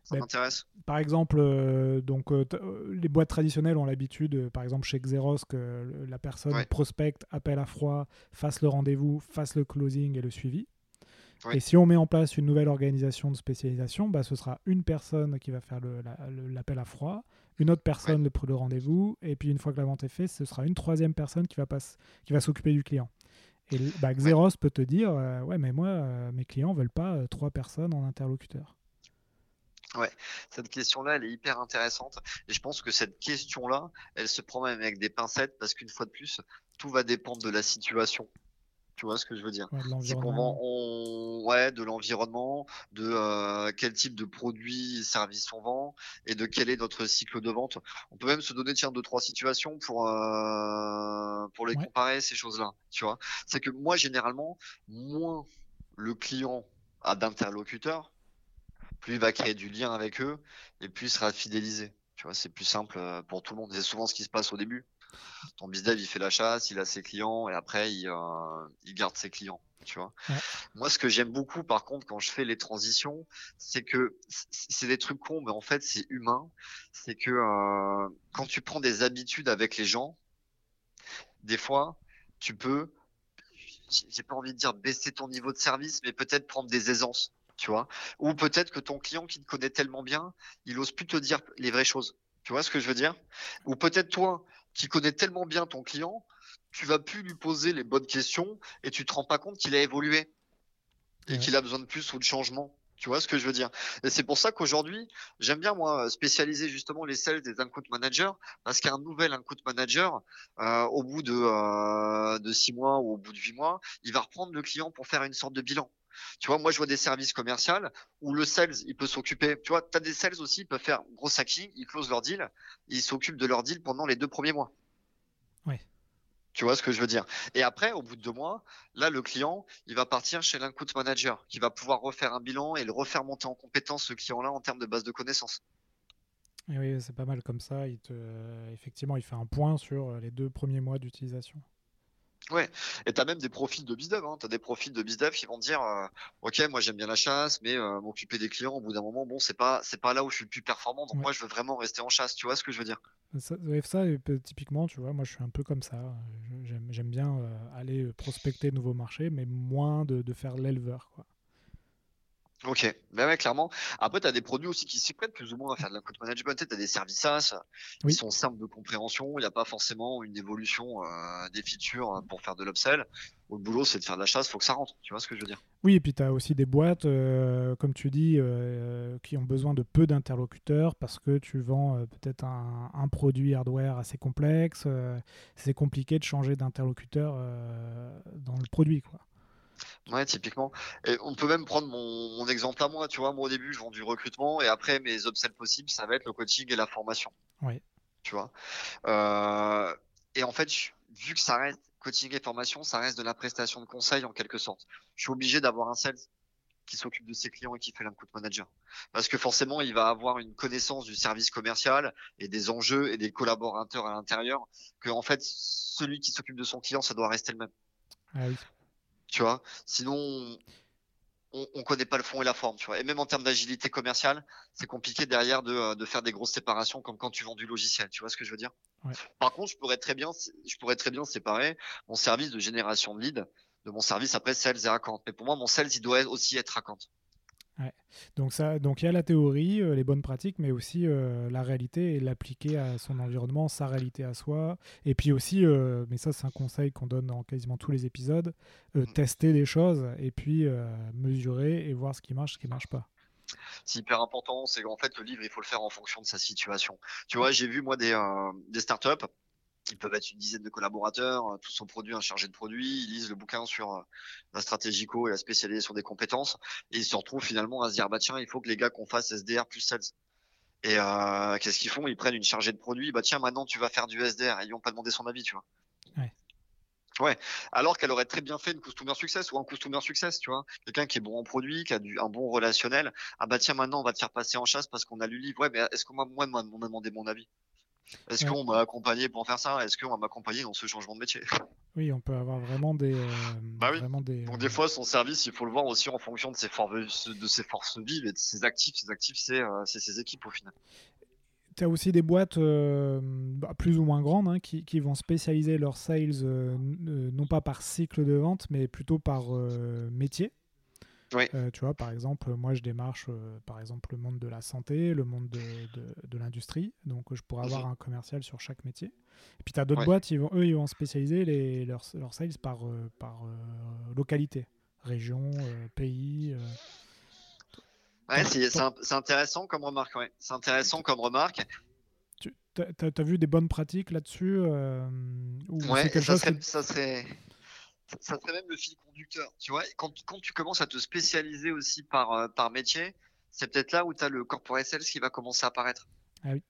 Ça m'intéresse. Par exemple, euh, donc, euh, euh, les boîtes traditionnelles ont l'habitude, par exemple chez Xeros, que la personne prospecte, appelle à froid, fasse le rendez-vous, fasse le closing et le suivi. Et si on met en place une nouvelle organisation de spécialisation, bah, ce sera une personne qui va faire l'appel à froid, une autre personne le, le rendez-vous, et puis une fois que la vente est faite, ce sera une troisième personne qui va, qui va s'occuper du client. Et bah, Xeros peut te dire, ouais, mais moi, mes clients veulent pas trois personnes en interlocuteur. Ouais, cette question-là, elle est hyper intéressante. Et je pense que cette question-là, elle se prend même avec des pincettes parce qu'une fois de plus, tout va dépendre de la situation. Tu vois ce que je veux dire? C'est qu'on vend on... ouais, de l'environnement, de euh, quel type de produits et services on vend et de quel est notre cycle de vente. On peut même se donner tiens deux trois situations pour euh, pour les comparer ces choses-là. Tu vois C'est que moi généralement moins le client a d'interlocuteurs, plus il va créer du lien avec eux et plus il sera fidélisé. Tu vois, c'est plus simple euh, pour tout le monde. C'est souvent ce qui se passe au début. Ton bizdev, il fait la chasse, il a ses clients et après, il, euh, il garde ses clients. Tu vois. Moi, ce que j'aime beaucoup, par contre, quand je fais les transitions, c'est que c'est des trucs cons, mais en fait, c'est humain. C'est que euh, quand tu prends des habitudes avec les gens, des fois, tu peux, j'ai pas envie de dire baisser ton niveau de service, mais peut-être prendre des aisances tu vois. Ou peut-être que ton client qui te connaît tellement bien, il ose plus te dire les vraies choses. Tu vois ce que je veux dire? Ou peut-être toi qui connais tellement bien ton client, tu vas plus lui poser les bonnes questions et tu te rends pas compte qu'il a évolué et qu'il a besoin de plus ou de changement. Tu vois ce que je veux dire? Et c'est pour ça qu'aujourd'hui, j'aime bien moi spécialiser justement les sales des account managers parce qu'un nouvel account manager, euh, au bout de, euh, de six mois ou au bout de huit mois, il va reprendre le client pour faire une sorte de bilan. Tu vois, moi, je vois des services commerciaux où le sales, il peut s'occuper. Tu vois, tu as des sales aussi, ils peuvent faire gros hacking, ils closent leur deal, ils s'occupent de leur deal pendant les deux premiers mois. Oui. Tu vois ce que je veux dire? Et après, au bout de deux mois, là, le client, il va partir chez l'input manager, qui va pouvoir refaire un bilan et le refaire monter en compétence, ce client-là, en termes de base de connaissances. oui, c'est pas mal comme ça. Il te... Effectivement, il fait un point sur les deux premiers mois d'utilisation. Ouais, et tu as même des profils de bizdev. Hein. Tu as des profils de bizdev qui vont te dire euh, Ok, moi j'aime bien la chasse, mais euh, m'occuper des clients, au bout d'un moment, bon, c'est pas c'est pas là où je suis le plus performant, donc moi je veux vraiment rester en chasse. Tu vois ce que je veux dire? Ça, ça, typiquement, tu vois, moi je suis un peu comme ça. J'aime bien euh, aller prospecter de nouveaux marchés, mais moins de, de faire l'éleveur. quoi. Ok, ben ouais, clairement. Après, tu as des produits aussi qui s'y prêtent plus ou moins à faire de l'account management. Tu as des services SaaS qui sont simples de compréhension. Il n'y a pas forcément une évolution euh, des features hein, pour faire de l'upsell. Le boulot, c'est de faire de la chasse, il faut que ça rentre. Tu vois ce que je veux dire? Oui, et puis tu as aussi des boîtes, euh, comme tu dis, euh, qui ont besoin de peu d'interlocuteurs parce que tu vends peut-être un, un, produit hardware assez complexe. c'est compliqué de changer d'interlocuteur dans le produit. quoi. Ouais, typiquement. Et on peut même prendre mon, exemple à moi. Tu vois, moi au début, je vends du recrutement et après, mes upsells possibles, ça va être le coaching et la formation. Oui. Tu vois. Euh, et en fait, vu que ça reste coaching et formation, ça reste de la prestation de conseil en quelque sorte. Je suis obligé d'avoir un sales qui s'occupe de ses clients et qui fait l'input manager. Parce que forcément, il va avoir une connaissance du service commercial et des enjeux et des collaborateurs à l'intérieur que, en fait, celui qui s'occupe de son client, ça doit rester le même. Ah oui tu vois. Sinon, on, on connaît pas le fond et la forme, tu vois. Et même en termes d'agilité commerciale, c'est compliqué derrière de, de, faire des grosses séparations comme quand tu vends du logiciel. Tu vois ce que je veux dire? Par contre, je pourrais très bien, je pourrais très bien séparer mon service de génération de lead de mon service après sales et account. Mais pour moi, mon sales, il doit aussi être Donc ça, donc il y a la théorie, euh, les bonnes pratiques, mais aussi euh, la réalité et l'appliquer à son environnement, sa réalité à soi. Et puis aussi, euh, mais ça c'est un conseil qu'on donne dans quasiment tous les épisodes, mm. tester des choses et puis mesurer et voir ce qui marche, ce qui marche pas. C'est hyper important, c'est qu'en fait le livre il faut le faire en fonction de sa situation. Tu vois, j'ai vu moi des, des startups ils peuvent être une dizaine de collaborateurs, euh, tous sont produits un chargé de produit, ils lisent le bouquin sur euh, la stratégico et la spécialisation des compétences, et ils se retrouvent finalement à se dire bah tiens, il faut que les gars qu'on fasse SDR plus sales. Et euh, qu'est-ce qu'ils font? Ils prennent une chargée de produit, bah tiens, maintenant tu vas faire du SDR, et ils n'ont pas demandé son avis, tu vois. Ouais. Ouais, alors qu'elle aurait très bien fait une customer success ou un customer success, tu vois. Quelqu'un qui est bon en produit, qui a du, un bon relationnel. Ah bah tiens, maintenant on va te faire passer en chasse parce qu'on a lu le livre. Ouais, mais est-ce qu'on m'a moi, on m'a demandé mon avis? Est-ce qu'on m'a accompagné pour faire ça? Est-ce qu'on va m'accompagner dans ce changement de métier? Oui, on peut avoir vraiment des. Euh, bah oui. des, Donc, des fois, son service, il faut le voir aussi en fonction de ses, de ses forces vives et de ses actifs. Ses actifs, c'est euh, ses équipes au final. Tu as aussi des boîtes euh, bah, plus ou moins grandes hein, qui, qui, vont spécialiser leurs sales non pas par cycle de vente, mais plutôt par métier. Euh, tu vois, par exemple, moi, je démarche, euh, par exemple, le monde de la santé, le monde de, de, l'industrie. Donc, je pourrais avoir mhm. un commercial sur chaque métier. Et puis, tu as d'autres boîtes, ils vont, eux, ils vont spécialiser les, leurs, leurs sales par, euh, par localité, région, pays. Ouais, c'est intéressant comme remarque. Ouais. C'est intéressant comme remarque. Tu as, vu des bonnes pratiques là-dessus Ouais, ça, serait, ça serait ça serait même le fil conducteur. Tu vois, quand, quand tu commences à te spécialiser aussi par, euh, par métier, c'est peut-être là où tu as le corporate sales qui va commencer à apparaître. Ah oui.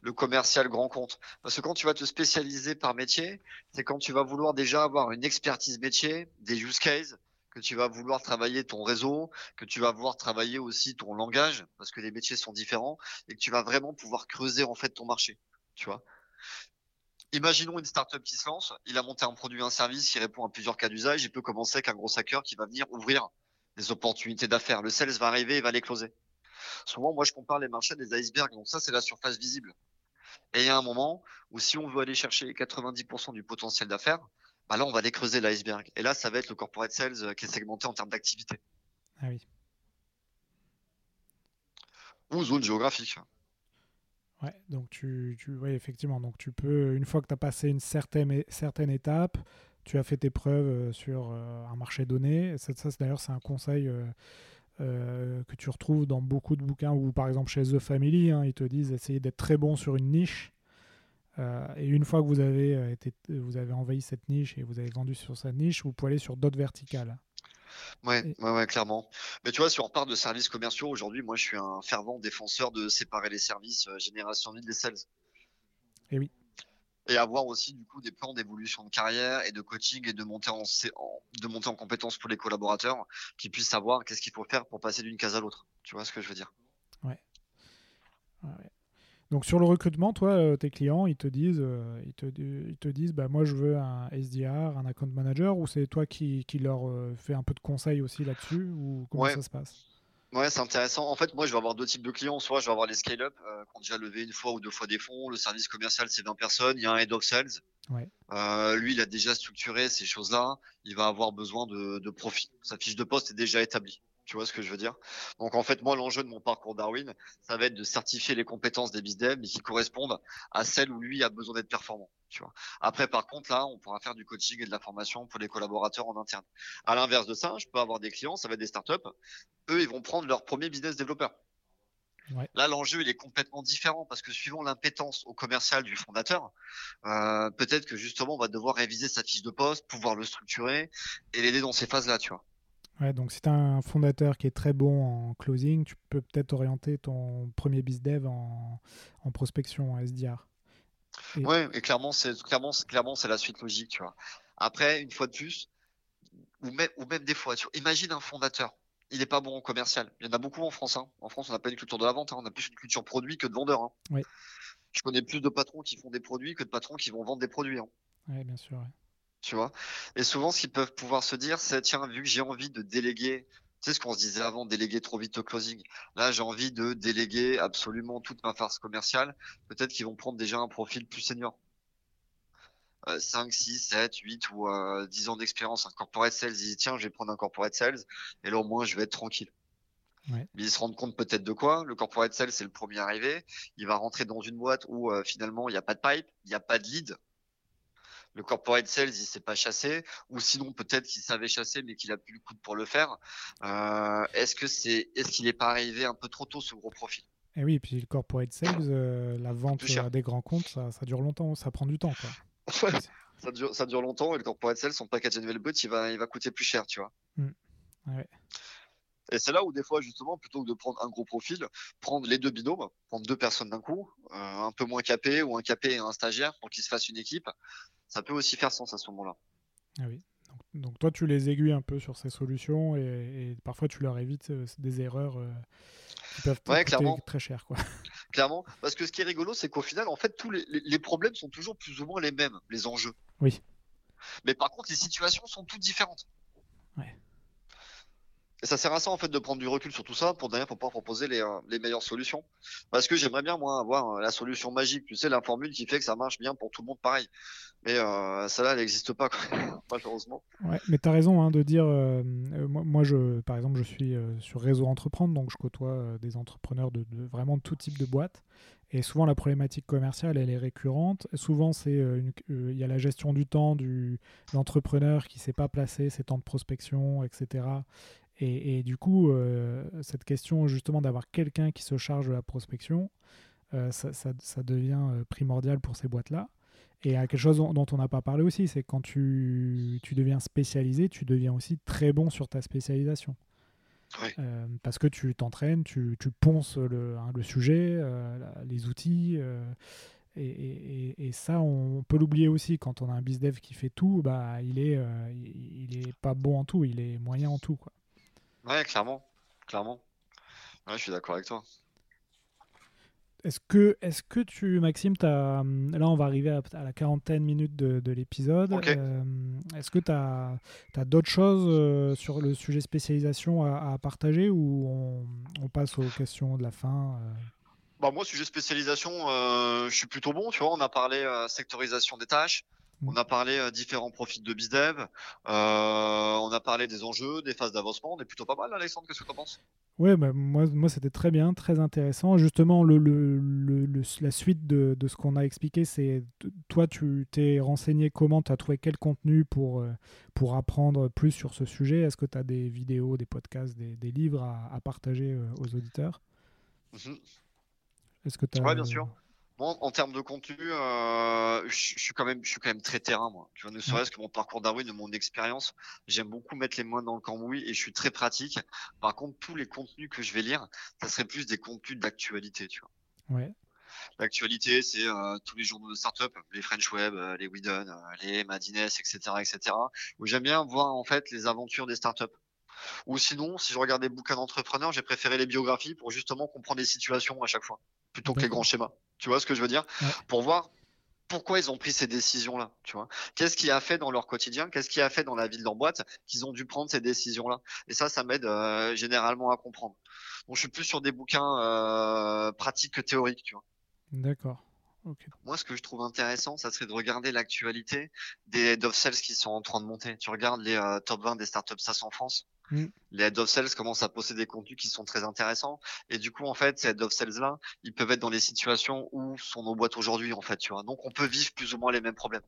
Le commercial grand compte. Parce que quand tu vas te spécialiser par métier, c'est quand tu vas vouloir déjà avoir une expertise métier, des use cases, que tu vas vouloir travailler ton réseau, que tu vas vouloir travailler aussi ton langage, parce que les métiers sont différents, et que tu vas vraiment pouvoir creuser en fait ton marché. Tu vois. Imaginons une startup qui se lance, il a monté un produit, un service qui répond à plusieurs cas d'usage, il peut commencer avec un gros hacker qui va venir ouvrir des opportunités d'affaires. Le sales va arriver et va les closer. Souvent, moi, je compare les marchés des icebergs. Donc ça, c'est la surface visible. Et il y a un moment où si on veut aller chercher 90% du potentiel d'affaires, bah là, on va aller creuser l'iceberg. Et là, ça va être le corporate sales euh, qui est segmenté en termes d'activité. Ah oui. Ou zone géographique. Ouais, donc tu, tu effectivement, donc tu peux, une fois que tu as passé une certaine, certaine étape, tu as fait tes preuves euh, sur euh, un marché donné. Ça, ça d'ailleurs, c'est un conseil euh, que tu retrouves dans beaucoup de bouquins, ou par exemple chez The Family, hein, ils te disent essayez d'être très bon sur une niche. et une fois que vous avez, été, vous avez envahi cette niche et vous avez vendu sur cette niche, vous pouvez aller sur d'autres verticales. Ouais, ouais, ouais, clairement. Mais tu vois, si on repart de services commerciaux, aujourd'hui, moi, je suis un fervent défenseur de séparer les services euh, génération 1 des sales. Et oui. Et avoir aussi, du coup, des plans d'évolution de carrière et de coaching et de monter en, de monter en compétences pour les collaborateurs qui puissent savoir qu'est-ce qu'il faut faire pour passer d'une case à l'autre. Tu vois ce que je veux dire? Ouais. ouais. Donc sur le recrutement, toi, euh, tes clients, ils te disent, euh, ils te, ils te disent, bah moi je veux un SDR, un account manager, ou c'est toi qui, qui leur euh, fais un peu de conseils aussi là-dessus, ou comment ça se passe? Ouais, c'est intéressant. En fait, moi, je vais avoir deux types de clients. Soit je vais avoir les scale-up qui ont déjà levé une fois ou deux fois des fonds. Le service commercial, c'est 20 personnes. Il y a un head of sales. Ouais. lui, il a déjà structuré ces choses-là. Il va avoir besoin de, de profit. Sa fiche de poste est déjà établie. Tu vois ce que je veux dire? Donc en fait, moi, l'enjeu de mon parcours Darwin, ça va être de certifier les compétences des BizDev, mais qui correspondent à celles où lui a besoin d'être performant. Tu vois. Après, par contre, là, on pourra faire du coaching et de la formation pour les collaborateurs en interne. À l'inverse de ça, je peux avoir des clients, ça va être des startups. Eux, ils vont prendre leur premier business développeur. Ouais. Là, l'enjeu, il est complètement différent parce que suivant l'impétence au commercial du fondateur, euh, peut-être que justement, on va devoir réviser sa fiche de poste, pouvoir le structurer et l'aider dans ces phases-là, tu vois. Ouais, donc si tu as un fondateur qui est très bon en closing, tu peux peut-être orienter ton premier bizdev en, en prospection, en SDR. Et... Ouais, et clairement, c'est clairement, clairement, c'est la suite logique, tu vois. Après, une fois de plus, ou même, ou même des fois, tu vois, imagine un fondateur. Il n'est pas bon en commercial. Il y en a beaucoup en France. Hein. En France, on n'a pas une culture de la vente. Hein. On a plus une culture produit que de vendeur. Hein. Oui. Je connais plus de patrons qui font des produits que de patrons qui vont vendre des produits. Oui, bien sûr. Ouais tu vois. Et souvent, ce qu'ils peuvent pouvoir se dire, c'est tiens, vu que j'ai envie de déléguer, tu sais ce qu'on se disait avant, déléguer trop vite au closing. Là, j'ai envie de déléguer absolument toute ma farce commerciale. Peut-être qu'ils vont prendre déjà un profil plus senior. 5, 6, 7, 8 ou euh, 10 ans d'expérience. Un corporate sales, ils disent tiens, je vais prendre un corporate sales et là au moins je vais être tranquille. Ouais. Mais ils se rendent compte peut-être de quoi? Le corporate sales, c'est le premier arrivé. Il va rentrer dans une boîte où euh, finalement il n'y a pas de pipe, il n'y a pas de lead le corporate sales il s'est pas chassé ou sinon peut-être qu'il savait chasser mais qu'il a plus le coup pour le faire. Euh, est-ce que c'est est-ce qu'il n'est pas arrivé un peu trop tôt ce gros profil? Et eh oui, et puis le corporate sales, euh, la vente à des grands comptes, ça, ça, dure longtemps, ça prend du temps quoi. ça dure ça dure longtemps et le corporate sales son package annuel but il va il va coûter plus cher, tu vois. Mm. Ouais. Et c'est là où des fois justement plutôt que de prendre un gros profil, prendre les deux binômes, prendre deux personnes d'un coup, euh, un peu moins capé ou un capé et un stagiaire pour qu'ils se fassent une équipe, ça peut aussi faire sens à ce moment-là. Ah oui. Donc, toi, tu les aiguilles un peu sur ces solutions et, parfois tu leur évites euh, des erreurs euh, qui peuvent ouais, coûter très cher. Quoi. Clairement, parce que ce qui est rigolo, c'est qu'au final, en fait, tous les, les, problèmes sont toujours plus ou moins les mêmes, les enjeux. Oui. Mais par contre, les situations sont toutes différentes. Ouais. Et ça sert à ça en fait de prendre du recul sur tout ça pour derrière pour pouvoir proposer les, euh, les meilleures solutions. Parce que j'aimerais bien moi avoir la solution magique, tu sais la formule qui fait que ça marche bien pour tout le monde pareil. Mais euh, celle-là, elle n'existe pas, malheureusement. Ouais, mais tu as raison hein, de dire. Euh, euh, moi, moi, je, par exemple, je suis sur Réseau Entreprendre, donc je côtoie des entrepreneurs de, de, vraiment tout type de boîtes. Et souvent, la problématique commerciale, elle est récurrente. souvent, c'est il y a la gestion du temps du l'entrepreneur qui ne s'est pas placé, ses temps de prospection, etc. Et, et du coup, cette question justement d'avoir quelqu'un qui se charge de la prospection, ça, ça, ça, devient primordial pour ces boîtes-là. Et quelque chose dont on n'a pas parlé aussi, c'est quand tu, tu, deviens spécialisé, tu deviens aussi très bon sur ta spécialisation. Euh, parce que tu t'entraînes, tu, tu, ponces le, hein, le sujet, euh, les outils. Euh, et, et, et, ça, on peut l'oublier aussi. Quand on a un bizdev qui fait tout, bah, il est, il est pas bon en tout, il est moyen en tout. Quoi. Ouais, clairement. clairement. Ouais, je suis d'accord avec toi. Est-ce que, est que tu, Maxime, as, là on va arriver à, la quarantaine minutes de, de l'épisode. Euh, est-ce que tu as, as d'autres choses euh, sur le sujet spécialisation à, partager ou on, on, passe aux questions de la fin euh? bah Moi, sujet spécialisation, je suis plutôt bon. Tu vois, on a parlé sectorisation des tâches. On a parlé différents profils de BizDev, euh, on a parlé des enjeux, des phases d'avancement. On est plutôt pas mal, Alexandre. Qu'est-ce que tu en penses? Ouais, bah, moi, moi c'était très bien, très intéressant. Justement, le, le, le, la suite de, de ce qu'on a expliqué, c'est toi, tu t'es renseigné comment, tu as trouvé quel contenu pour, euh, pour apprendre plus sur ce sujet? Est-ce que tu as des vidéos, des podcasts, des, des livres à, à, partager euh, aux auditeurs? Est-ce que as... Ouais, bien sûr. En termes de contenu, euh, je, suis quand même, je suis quand même très terrain, moi. Tu vois, ne serait-ce que mon parcours Darwin, de mon expérience, j'aime beaucoup mettre les mains dans le cambouis et je suis très pratique. Par contre, tous les contenus que je vais lire, ça serait plus des contenus d'actualité, tu vois. Ouais. L'actualité, c'est euh, tous les journaux de start-up, les French Web, euh, les Whedon, les Madines, etc., etc. Où j'aime bien voir en fait les aventures des start-up. Ou sinon, si je regarde des bouquins d'entrepreneurs, j'ai préféré les biographies pour justement comprendre les situations à chaque fois, plutôt que les grands schémas. Tu vois ce que je veux dire? Pour voir pourquoi ils ont pris ces décisions-là, tu vois Qu'est-ce qui a fait dans leur quotidien? Qu'est-ce qui a fait dans la vie de leur boîte qu'ils ont dû prendre ces décisions-là? Et ça, ça m'aide euh, généralement à comprendre. Donc, je suis plus sur des bouquins euh, pratiques que théoriques, tu vois. D'accord. Moi, ce que je trouve intéressant, ça serait de regarder l'actualité des head of sales qui sont en train de monter. Tu regardes les euh, top 20 des startups SaaS en France. Mm. Les head of sales commencent à poster des contenus qui sont très intéressants. Et du coup, en fait, ces head of sales là, ils peuvent être dans les situations où sont nos boîtes aujourd'hui, en fait, tu vois. Donc, on peut vivre plus ou moins les mêmes problèmes.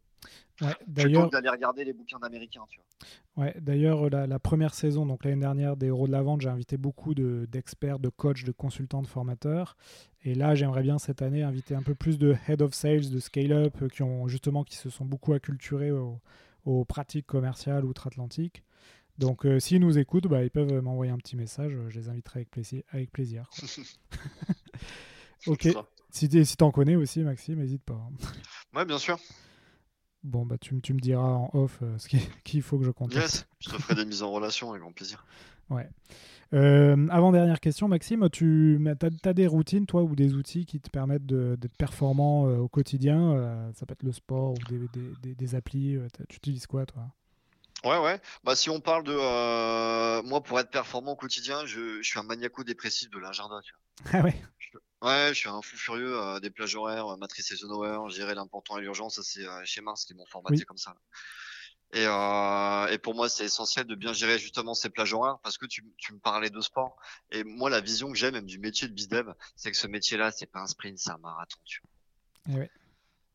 Ouais, d'ailleurs, d'aller regarder les bouquins d'américains, tu vois. Ouais, d'ailleurs, la, première saison, donc l'année dernière des Héros de la Vente, j'ai invité beaucoup d'experts, de, coachs, de consultants, de formateurs. Et là, j'aimerais bien cette année inviter un peu plus de head of sales, de scale-up, euh, qui ont justement qui se sont beaucoup acculturés aux, pratiques commerciales outre-Atlantique. Donc, euh, s'ils nous écoutent, bah, ils peuvent m'envoyer un petit message. Je les inviterai avec plaisir. Avec plaisir ok. Si tu si en connais aussi, Maxime, n'hésite pas. Hein. Ouais, bien sûr. Bon, bah, tu, tu me diras en off euh, ce qu'il faut que je contacte. Yes, je te ferai des mises en relation avec grand plaisir. Ouais. Euh, avant-dernière question, Maxime, tu as, des routines, toi, ou des outils qui te permettent d'être performant euh, au quotidien euh, Ça peut être le sport ou des, des, des, applis. tu utilises quoi, toi? Ouais, ouais. Bah, si on parle de. moi, pour être performant au quotidien, je, je suis un maniaco-dépressif de l'agenda. Ah ouais Ouais, je suis un fou furieux des plages horaires, matrice et gérer l'important et l'urgence. Ça, c'est chez Mars qui m'ont formaté comme ça. Et, euh, et pour moi, c'est essentiel de bien gérer justement ces plages horaires parce que tu, tu me parlais de sport. Et moi, la vision que j'ai même du métier de bizdev, c'est que ce métier-là, c'est pas un sprint, c'est un marathon. Tu vois. Eh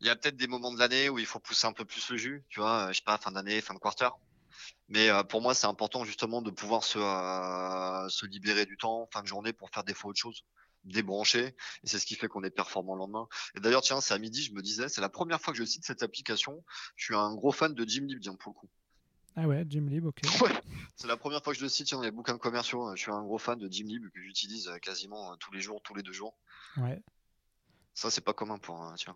il y a peut-être des moments de l'année où il faut pousser un peu plus le jus, tu vois, je sais pas, fin d'année, fin de quarter. Mais euh, pour moi, c'est important justement de pouvoir se, euh, se libérer du temps, fin de journée, pour faire des fois autre chose débrancher et c'est ce qui fait qu'on est performant le lendemain. Et d'ailleurs, tiens, c'est à midi, je me disais, c'est la première fois que je cite cette application. Je suis un gros fan de Gymlib, bien pour le coup. Ah ouais, Gymlib, ok. c'est la première fois que je le cite dans les bouquins commerciaux. Je suis un gros fan de Gymlib que j'utilise euh, quasiment tous les jours, tous les deux jours. Ouais. Ça, c'est pas commun pour un, tiens.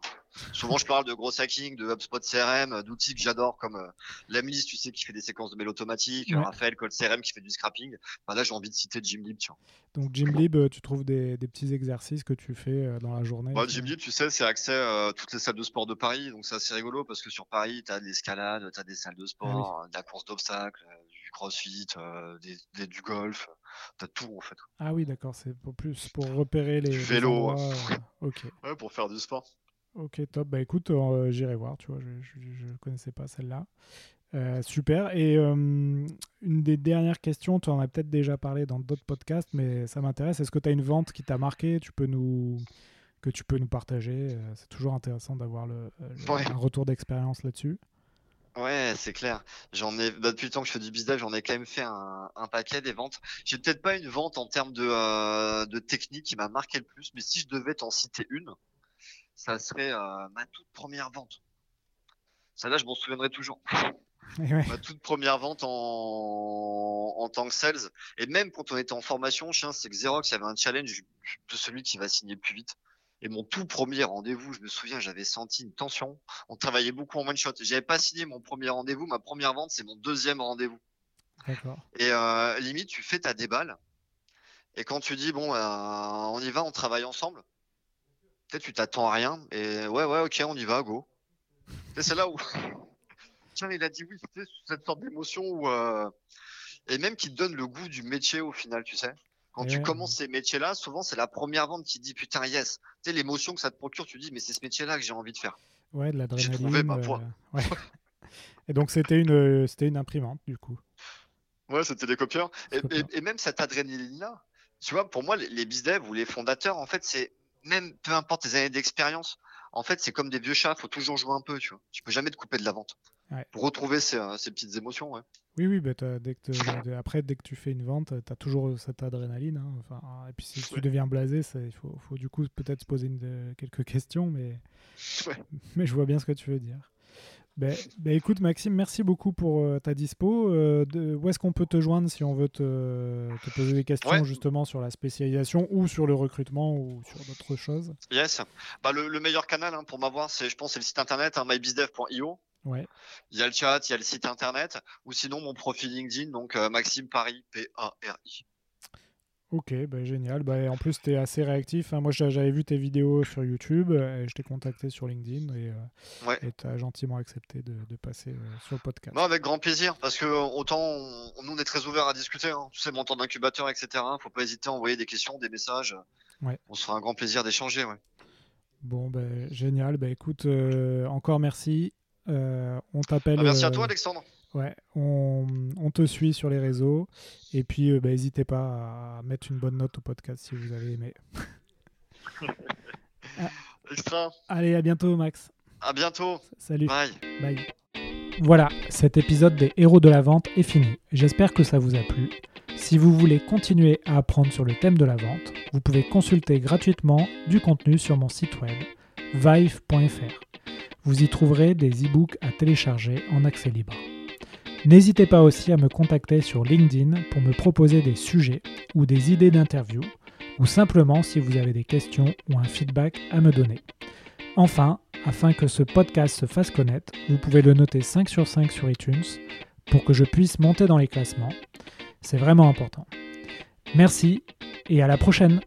Souvent, je parle de gros hacking, de HubSpot CRM, d'outils que j'adore comme euh, tu sais, qui fait des séquences de mail automatiques, Raphaël, Code CRM qui fait du scrapping. Bah, là, j'ai envie de citer Gymlib, tu vois. Donc, Gymlib, euh, tu trouves des, des, petits exercices que tu fais euh, dans la journée bah, Gymlib, tu sais, c'est accès à toutes les salles de sport de Paris. Donc, c'est assez rigolo parce que sur Paris, tu as de l'escalade, tu as des salles de sport, ah de la course d'obstacles, du crossfit, des, du golf. T'as tout en fait. Ah oui, d'accord, c'est pour plus pour repérer les. vélos. Euh, ok. Ouais, pour faire du sport. Ok, top. Bah écoute, euh, j'irai voir, tu vois, je ne connaissais pas celle-là. Euh, super. Et une des dernières questions, tu en as peut-être déjà parlé dans d'autres podcasts, mais ça m'intéresse. Est-ce que tu as une vente qui t'a marqué? Tu peux nous... que tu peux nous partager C'est toujours intéressant d'avoir le, un retour d'expérience là-dessus. Ouais, c'est clair. J'en ai bah, depuis le temps que je fais du business, j'en ai quand même fait un, un paquet des ventes. J'ai peut-être pas une vente en termes de, euh, de technique qui m'a marqué le plus, mais si je devais t'en citer une, ça serait euh, ma toute première vente. Ça là, je m'en souviendrai toujours. Ma toute première vente en, en tant que sales. Et même quand on était en formation, c'est que Xerox, avait un challenge de celui qui va signer le plus vite. Et mon tout premier rendez-vous, je me souviens, j'avais senti une tension. On travaillait beaucoup en one shot. J'avais pas signé mon premier rendez-vous. Ma première vente, c'est mon deuxième rendez-vous. Et euh, limite, tu fais ta déballe. Et quand tu dis, bon, euh, on y va, on travaille ensemble, peut-être tu t'attends à rien. Et ouais, ouais, ok, on y va, go. C'est là où. Tiens, il a dit oui, c'est cette sorte d'émotion où. Euh, et même qui te donne le goût du métier au final, tu sais. Quand tu commences ces métiers-là, souvent c'est la première vente qui dit putain yes. Tu sais l'émotion que ça te procure, tu dis mais c'est ce métier-là que j'ai envie de faire. Ouais, de l'adrénaline. J'ai trouvé ma voie. et donc c'était une c'était une imprimante du coup. Ouais, c'était des copieurs. Et, même cette adrénaline-là, tu vois, pour moi, les, les bizdev ou les fondateurs, en fait, c'est même peu importe tes années d'expérience, en fait, c'est comme des vieux chats, faut toujours jouer un peu, tu vois. Tu peux jamais te couper de la vente. Pour retrouver ces, euh, ces, petites émotions, ouais. Oui, oui, bah, dès que après, dès que tu fais une vente, tu as toujours cette adrénaline. Hein. Enfin, et puis si tu deviens blasé, il faut, faut, du coup peut-être se poser une, quelques questions, mais, mais je vois bien ce que tu veux dire. Ben, ben, écoute Maxime, merci beaucoup pour euh, ta dispo. Euh, de, où est-ce qu'on peut te joindre si on veut te, te poser des questions justement sur la spécialisation ou sur le recrutement ou sur d'autres choses? Yes. Bah, le, le, meilleur canal hein, pour m'avoir, c'est, je pense, c'est le site internet hein, mybizdev.io. Ouais. Il y a le chat, il y a le site internet, ou sinon mon profil LinkedIn, donc euh, Maxime Paris, P-A-R-I. Ok, bah, génial. Bah, en plus, tu es assez réactif. Hein. Moi, j'avais vu tes vidéos sur YouTube et je t'ai contacté sur LinkedIn et euh, tu as gentiment accepté de, passer euh, sur le podcast. avec grand plaisir, parce que autant on, nous on est très ouvert à discuter. Hein. Tu sais, mon temps d'incubateur, etc. Faut pas hésiter à envoyer des questions, des messages. Ouais. On se fera un grand plaisir d'échanger. Ouais. Bon, ben génial. Bah, écoute, euh, encore merci. On t'appelle. Merci à toi, Alexandre. Ouais, on, te suit sur les réseaux. Et puis, euh, bah, n'hésitez pas à mettre une bonne note au podcast si vous avez aimé. Extra. Allez, à bientôt, Max. À bientôt. Salut. Bye. Bye. Voilà, cet épisode des héros de la vente est fini. J'espère que ça vous a plu. Si vous voulez continuer à apprendre sur le thème de la vente, vous pouvez consulter gratuitement du contenu sur mon site web vive.fr. Vous y trouverez des e-books à télécharger en accès libre. N'hésitez pas aussi à me contacter sur LinkedIn pour me proposer des sujets ou des idées d'interview, ou simplement si vous avez des questions ou un feedback à me donner. Enfin, afin que ce podcast se fasse connaître, vous pouvez le noter 5 sur 5 sur iTunes pour que je puisse monter dans les classements. C'est vraiment important. Merci et à la prochaine